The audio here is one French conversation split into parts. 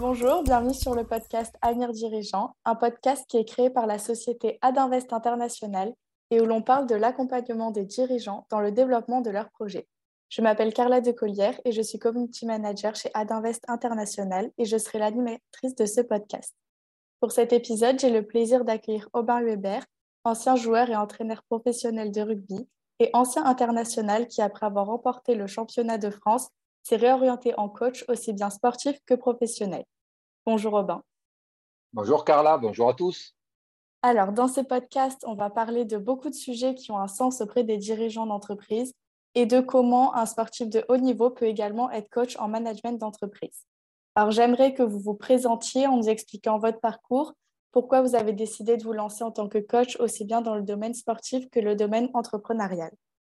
Bonjour, bienvenue sur le podcast Avenir Dirigeant, un podcast qui est créé par la société Adinvest International et où l'on parle de l'accompagnement des dirigeants dans le développement de leurs projets. Je m'appelle Carla Decollière et je suis community manager chez Adinvest International et je serai l'animatrice de ce podcast. Pour cet épisode, j'ai le plaisir d'accueillir Aubin Weber, ancien joueur et entraîneur professionnel de rugby et ancien international qui, après avoir remporté le championnat de France, s'est réorienté en coach aussi bien sportif que professionnel. Bonjour Aubin. Bonjour Carla, bonjour à tous. Alors, dans ce podcast, on va parler de beaucoup de sujets qui ont un sens auprès des dirigeants d'entreprise et de comment un sportif de haut niveau peut également être coach en management d'entreprise. Alors, j'aimerais que vous vous présentiez en nous expliquant votre parcours, pourquoi vous avez décidé de vous lancer en tant que coach aussi bien dans le domaine sportif que le domaine entrepreneurial.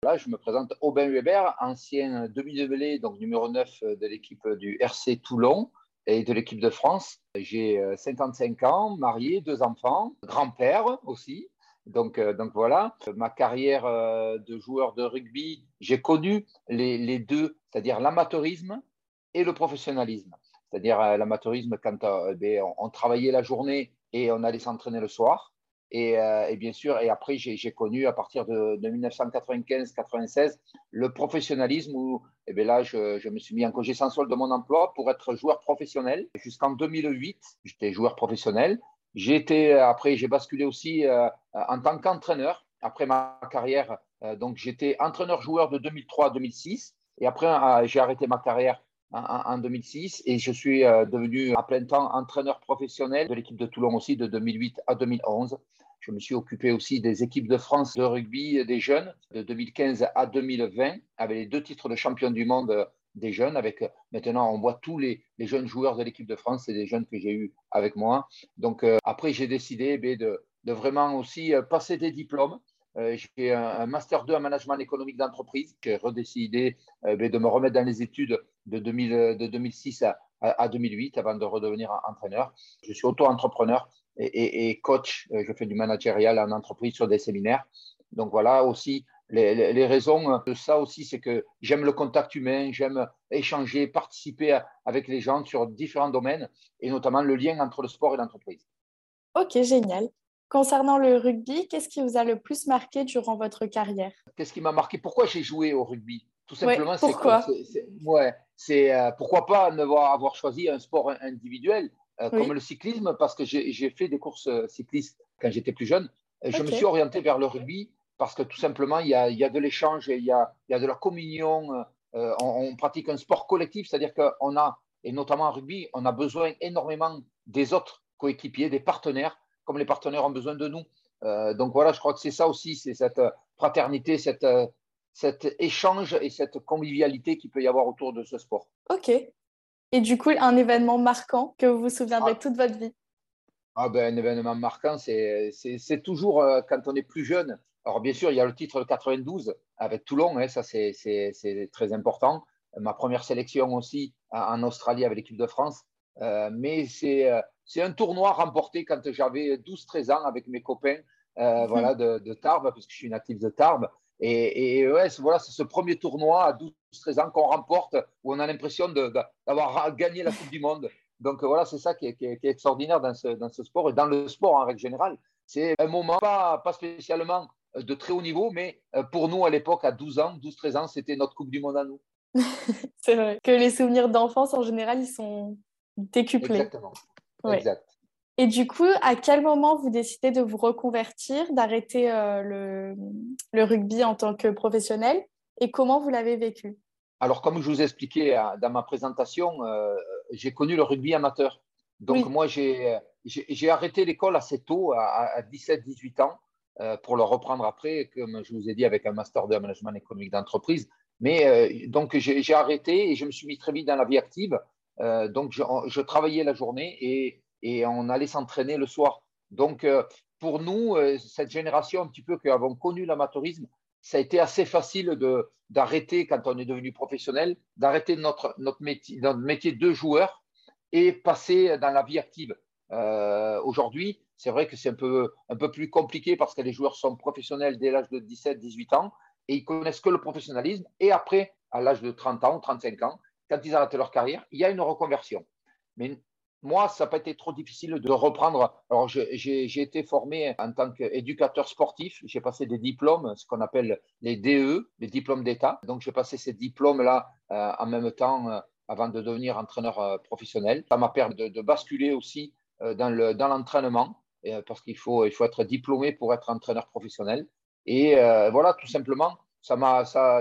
Là, je me présente Aubin Weber, ancien demi-de donc numéro 9 de l'équipe du RC Toulon et de l'équipe de France. J'ai 55 ans, marié, deux enfants, grand-père aussi. Donc, euh, donc voilà, ma carrière euh, de joueur de rugby, j'ai connu les, deux, c'est-à-dire l'amateurisme et le professionnalisme c'est-à-dire euh, l'amateurisme quand euh, ben, on, travaillait la journée et on allait s'entraîner le soir. Et, euh, bien sûr, et après, j'ai connu à partir de, 1995-96 le professionnalisme où et eh bien là, je, me suis mis en congé sans solde de mon emploi pour être joueur professionnel. Jusqu'en 2008, j'étais joueur professionnel. J'ai été, après, j'ai basculé aussi en tant qu'entraîneur après ma carrière. donc, j'étais entraîneur-joueur de 2003 à 2006. Et après, j'ai arrêté ma carrière en, 2006 et je suis euh, devenu à plein temps entraîneur professionnel de l'équipe de Toulon aussi de 2008 à 2011. Je me suis occupé aussi des équipes de France de rugby des jeunes de 2015 à 2020 avec les deux titres de champion du monde des jeunes. Avec maintenant, on voit tous les, jeunes joueurs de l'équipe de France, c'est des jeunes que j'ai eu avec moi. Donc euh, après, j'ai décidé eh de, vraiment aussi euh, passer des diplômes euh, j'ai un, Master 2 en management économique d'entreprise. J'ai redécidé euh, ben, de me remettre dans les études de, 2006 à, 2008 avant de redevenir entraîneur. Je suis auto-entrepreneur et, coach. Euh, je fais du managérial en entreprise sur des séminaires. Donc voilà aussi les, raisons de ça aussi, c'est que j'aime le contact humain, j'aime échanger, participer avec les gens sur différents domaines et notamment le lien entre le sport et l'entreprise. Ok, génial. Concernant le rugby, qu'est-ce qui vous a le plus marqué durant votre carrière? Qu'est-ce qui m'a marqué? Pourquoi j'ai joué au rugby? Tout simplement, c'est pourquoi? ouais, c'est euh, pourquoi pas avoir choisi un sport individuel euh, comme le cyclisme parce que j'ai fait des courses euh, cyclistes quand j'étais plus jeune. Je me suis orienté vers le rugby parce que tout simplement, il y a, il y a de l'échange, il, y a, il y a de la communion. on, on, pratique un sport collectif, c'est-à-dire qu'on a, et notamment en rugby, on a besoin énormément des autres coéquipiers, des partenaires comme les partenaires ont besoin de nous. Euh, donc voilà, je crois que c'est ça aussi, c'est cette fraternité, cette, cet échange et cette convivialité qu'il peut y avoir autour de ce sport. Ok. Et du coup, un événement marquant que vous vous souviendrez ah. toute votre vie? Ah ben, Un événement marquant, c'est toujours euh, quand on est plus jeune. Alors bien sûr, il y a le titre 92 avec Toulon, hein, ça c'est très important. Ma première sélection aussi en Australie avec l'équipe de France. Euh, mais c'est c'est un tournoi remporté quand j'avais 12-13 ans avec mes copains euh, mhm. voilà, de, Tarbes, parce que je suis natif de Tarbes. Et, ouais, voilà, c'est ce premier tournoi à 12-13 ans qu'on remporte, où on a l'impression d'avoir gagné la Coupe du Monde. Donc voilà, c'est ça qui est, extraordinaire dans ce, dans ce, sport et dans le sport en règle générale. C'est un moment, pas, pas, spécialement de très haut niveau, mais euh, pour nous à l'époque, à 12 ans, 12-13 ans, c'était notre Coupe du Monde à nous. c'est vrai que les souvenirs d'enfance en général, ils sont décuplés. Exactement. Exact. Et du coup, à quel moment vous décidez de vous reconvertir, d'arrêter euh, le, le, rugby en tant que professionnel et comment vous l'avez vécu? Alors, comme je vous ai expliqué euh, dans ma présentation, euh, j'ai connu le rugby amateur. Donc, moi, j'ai arrêté l'école assez tôt, à, 17-18 ans, pour le reprendre après, comme je vous ai dit, avec un master de management économique d'entreprise. Mais donc, j'ai arrêté et je me suis mis très vite dans la vie active. Euh, donc, je, travaillais la journée et, on allait s'entraîner le soir. Donc, euh, pour nous, euh, cette génération un petit peu qui avons connu l'amateurisme, ça a été assez facile d'arrêter quand on est devenu professionnel, d'arrêter notre, notre, métier, notre métier de joueur et passer dans la vie active. Aujourd'hui, c'est vrai que c'est un peu, un peu plus compliqué parce que les joueurs sont professionnels dès l'âge de 17-18 ans et ils connaissent que le professionnalisme. Et après, à l'âge de 30 ans, 35 ans, quand ils arrêtent leur carrière, il y a une reconversion. Mais moi, ça n'a pas été trop difficile de reprendre. Alors, j'ai été formé en tant qu'éducateur sportif. J'ai passé des diplômes, ce qu'on appelle les DE, les diplômes d'État. Donc, j'ai passé ces diplômes-là euh, en même temps euh, avant de devenir entraîneur euh, professionnel. Ça m'a permis de, basculer aussi dans l'entraînement, parce qu'il faut, faut être diplômé pour être entraîneur professionnel. Et voilà, tout simplement, ça ça,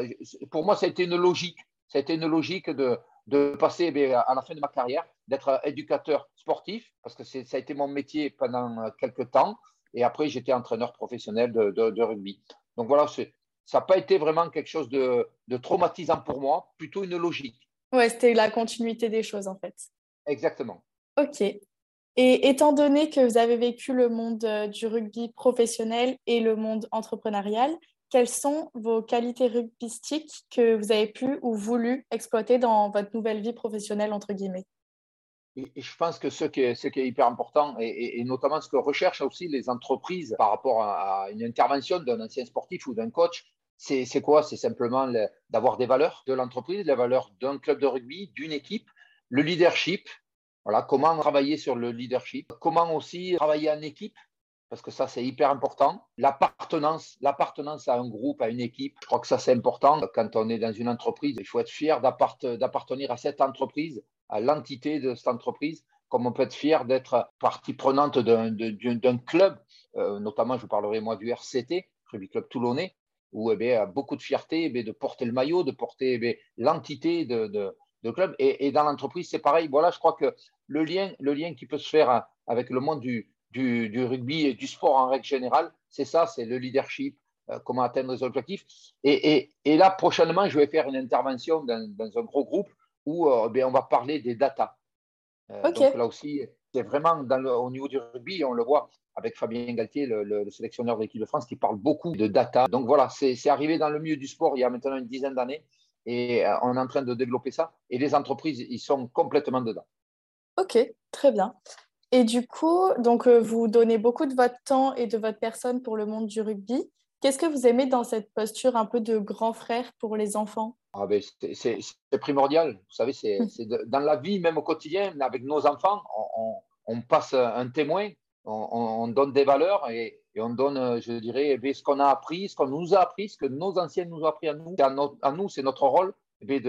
pour moi, ça a été une logique. Ça a été une logique de, de passer eh à la fin de ma carrière, d'être éducateur sportif, parce que ça a été mon métier pendant euh, quelques temps. Et après, j'étais entraîneur professionnel de, rugby. Donc voilà, ça n'a pas été vraiment quelque chose de, traumatisant pour moi, plutôt une logique. Ouais, c'était la continuité des choses en fait. Exactement. Ok. Et étant donné que vous avez vécu le monde euh, du rugby professionnel et le monde entrepreneurial, quelles sont vos qualités rugbystiques que vous avez pu ou voulu exploiter dans votre nouvelle vie professionnelle, entre guillemets? Et, je pense que ce qui est, hyper important, et, notamment ce que recherchent aussi les entreprises par rapport à, une intervention d'un ancien sportif ou d'un coach, c'est quoi? C'est simplement d'avoir des valeurs de l'entreprise, les valeurs d'un club de rugby, d'une équipe, le leadership. Voilà, comment travailler sur le leadership, comment aussi travailler en équipe, parce que ça, c'est hyper important. L'appartenance, l'appartenance à un groupe, à une équipe, je crois que ça, c'est important. Quand on est dans une entreprise, il faut être fier d'appartenir à cette entreprise, à l'entité de cette entreprise, comme on peut être fier d'être partie prenante d'un club. Euh, notamment, je vous parlerai moi du RCT, Rugby Club Toulonnais, où eh a beaucoup de fierté eh de porter le maillot, de porter eh l'entité de, club. Et, et dans l'entreprise, c'est pareil. Voilà, je crois que le lien, le lien qui peut se faire avec le monde du, du, rugby et du sport en règle générale, c'est ça, c'est le leadership, euh, comment atteindre les objectifs. Et, là, prochainement, je vais faire une intervention dans, un gros groupe où euh, ben, on va parler des data. Euh, donc là aussi, c'est vraiment au niveau du rugby, on le voit avec Fabien Galtier, le, sélectionneur de l'équipe de France, qui parle beaucoup de data. Donc voilà, c'est arrivé dans le milieu du sport il y a maintenant une dizaine d'années et on est en train de développer ça. Et les entreprises, ils sont complètement dedans. Ok, très bien. Et du coup, donc, euh, vous donnez beaucoup de votre temps et de votre personne pour le monde du rugby. Qu'est-ce que vous aimez dans cette posture un peu de grand frère pour les enfants? Ah ben, C'est primordial. Vous savez, c'est dans la vie, même au quotidien, avec nos enfants, on, passe un témoin, on, donne des valeurs et, on donne, je dirais, eh ce qu'on a appris, ce qu'on nous a appris, ce que nos anciens nous ont appris à nous. À, nous, c'est notre rôle eh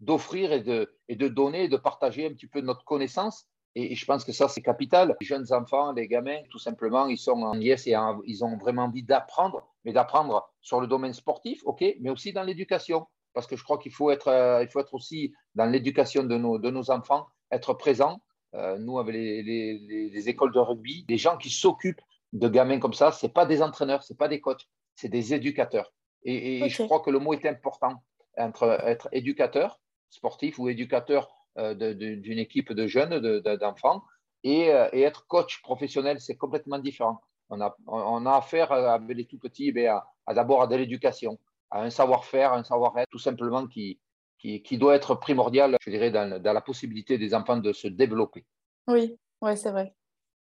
d'offrir et de, et de donner, et de partager un petit peu notre connaissance et, je pense que ça, c'est capital. Les jeunes enfants, les gamins, tout simplement, ils sont en yes et ils ont vraiment envie d'apprendre, mais d'apprendre sur le domaine sportif, ok, mais aussi dans l'éducation. Parce que je crois qu'il faut être, euh, il faut être aussi dans l'éducation de nos, de nos enfants, être présent. Euh, nous, avec les, les, écoles de rugby, les gens qui s'occupent de gamins comme ça, ce pas des entraîneurs, ce pas des coachs, c'est des éducateurs. Et, je crois que le mot est important entre être éducateur sportif ou éducateur d'une équipe de jeunes, d'enfants, euh, et, être coach professionnel, c'est complètement différent. On a, on a affaire avec les tout petits eh à, d'abord à de l'éducation, à un savoir-faire, un savoir-être, tout simplement qui, qui, doit être primordial, je dirais, dans, dans, la possibilité des enfants de se développer. Oui, ouais, c'est vrai.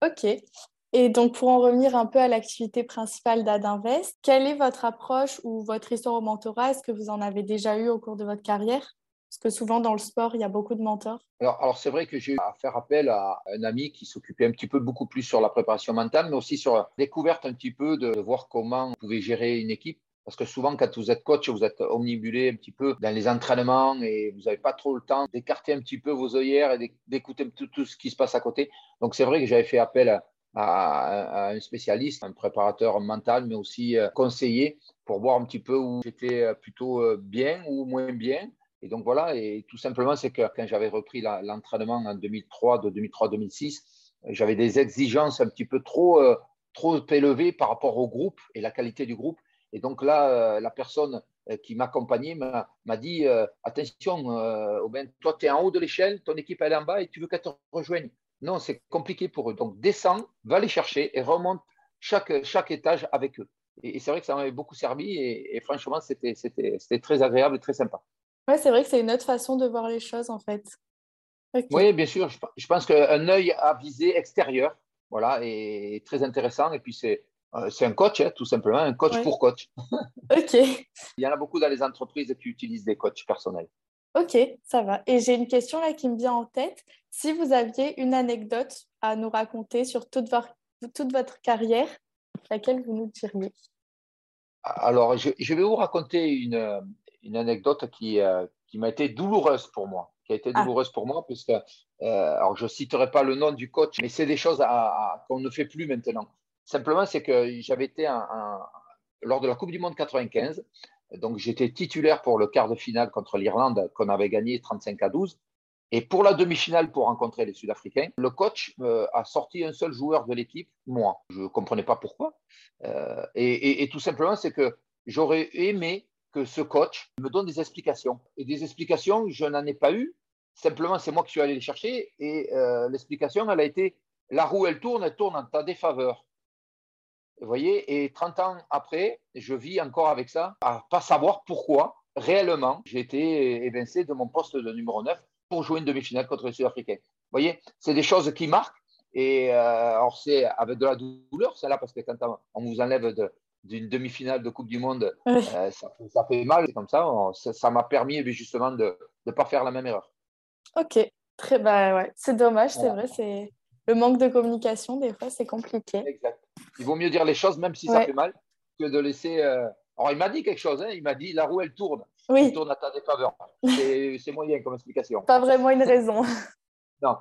OK. Et donc, pour en revenir un peu à l'activité principale d'Adinvest, quelle est votre approche ou votre histoire au mentorat? Est-ce que vous en avez déjà eu au cours de votre carrière? Parce que souvent dans le sport, il y a beaucoup de mentors. Alors, c'est vrai que j'ai eu à faire appel à un ami qui s'occupait un petit peu beaucoup plus sur la préparation mentale, mais aussi sur la découverte un petit peu de voir comment vous pouvez gérer une équipe. Parce que souvent, quand vous êtes coach, vous êtes omnibulé un petit peu dans les entraînements et vous n'avez pas trop le temps d'écarter un petit peu vos œillères et d'écouter tout, tout, ce qui se passe à côté. Donc, c'est vrai que j'avais fait appel à, à, un spécialiste, un préparateur mental, mais aussi euh, conseiller pour voir un petit peu où j'étais euh, plutôt euh, bien ou moins bien et donc voilà, et tout simplement, c'est que quand j'avais repris l'entraînement en 2003, de 2003-2006, j'avais des exigences un petit peu trop, euh, trop élevées par rapport au groupe et la qualité du groupe. Et donc là, euh, la personne euh, qui m'accompagnait m'a dit Attention, Aubin, toi, tu es en haut de l'échelle, ton équipe elle est en bas et tu veux qu'elle te rejoigne. Non, c'est compliqué pour eux. Donc descends, va les chercher et remonte chaque, chaque étage avec eux. Et, c'est vrai que ça m'avait beaucoup servi et, et franchement, c'était très agréable et très sympa. Oui, c'est vrai que c'est une autre façon de voir les choses, en fait. Oui, bien sûr. Je, pense qu'un œil à viser extérieur, voilà, est très intéressant. Et puis, c'est euh, un coach, hein, tout simplement, un coach pour coach. ok. Il y en a beaucoup dans les entreprises qui utilisent des coachs personnels. Ok, ça va. Et j'ai une question là qui me vient en tête. Si vous aviez une anecdote à nous raconter sur toute votre, toute votre carrière, laquelle vous nous diriez? Alors, je, vais vous raconter une, une anecdote qui, euh, qui m'a été douloureuse pour moi, qui a été ah. douloureuse pour moi, puisque, euh, alors je ne citerai pas le nom du coach, mais c'est des choses à, qu'on ne fait plus maintenant. Simplement, c'est que j'avais été un, lors de la Coupe du Monde 95, donc j'étais titulaire pour le quart de finale contre l'Irlande qu'on avait gagné 35 à 12. Et pour la demi-finale, pour rencontrer les Sud-Africains, le coach euh, a sorti un seul joueur de l'équipe, moi. Je ne comprenais pas pourquoi. Euh, et, tout simplement, c'est que j'aurais aimé que ce coach me donne des explications. Et des explications, je n'en ai pas eu. Simplement, c'est moi qui suis allé les chercher. Et euh, l'explication, elle a été la roue, elle tourne, elle tourne en ta défaveur. Vous voyez, et 30 ans après, je vis encore avec ça, à pas savoir pourquoi réellement j'ai été évincé de mon poste de numéro 9 pour jouer une demi-finale contre les Sud-Africains. Vous voyez, c'est des choses qui marquent. Et euh, alors, c'est avec de la douleur, c'est là, parce que quand on vous enlève d'une demi-finale de Coupe du Monde, euh, ça, fait mal. Comme ça, ça m'a permis justement de ne pas faire la même erreur. Ok, très bah ouais. C'est dommage, c'est vrai. C'est le manque de communication, des fois, c'est compliqué. Exact. Il vaut mieux dire les choses, même si ça fait mal, que de laisser. Euh, alors, il m'a dit quelque chose. Hein. Il m'a dit la roue, elle tourne. Oui. Elle tourne à ta défaveur. C'est moyen comme explication. Pas vraiment une raison. non.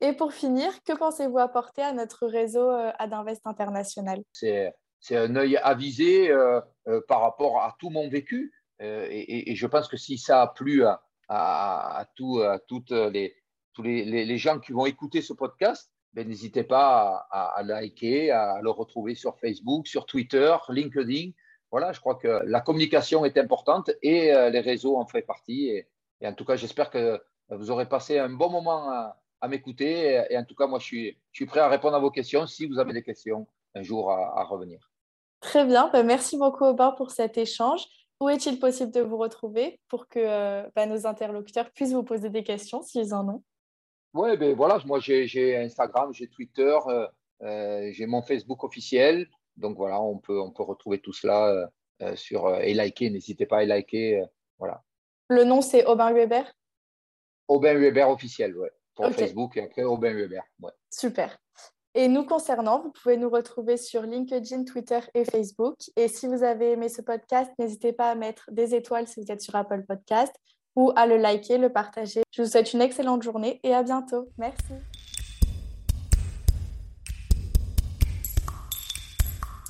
Et pour finir, que pensez-vous apporter à notre réseau euh, Adinvest International? C'est un œil avisé euh, par rapport à tout mon vécu. Et, je pense que si ça a plu à, à, tout, à toutes les, tous les, gens qui vont écouter ce podcast, ben, n'hésitez pas à, liker, à le retrouver sur Facebook, sur Twitter, LinkedIn. Voilà, je crois que la communication est importante et euh, les réseaux en font partie. Et, en tout cas, j'espère que vous aurez passé un bon moment à, m'écouter. Et, en tout cas, moi, je suis, je suis prêt à répondre à vos questions si vous avez des questions un jour à, revenir. Très bien. Ben, merci beaucoup, Aubin, pour cet échange. Où est-il possible de vous retrouver pour que euh, ben, nos interlocuteurs puissent vous poser des questions s'ils en ont? Oui, ben voilà, moi j'ai Instagram, j'ai Twitter, euh, euh, j'ai mon Facebook officiel. Donc voilà, on peut, on peut retrouver tout cela sur et liker. N'hésitez pas à liker. voilà. Le nom c'est Aubin Weber? Aubin Weber officiel, ouais. Pour Facebook et après Aubin Weber. Ouais. Super. Et nous concernant, vous pouvez nous retrouver sur LinkedIn, Twitter et Facebook. Et si vous avez aimé ce podcast, n'hésitez pas à mettre des étoiles si vous êtes sur Apple Podcast ou à le liker, le partager. Je vous souhaite une excellente journée et à bientôt. Merci.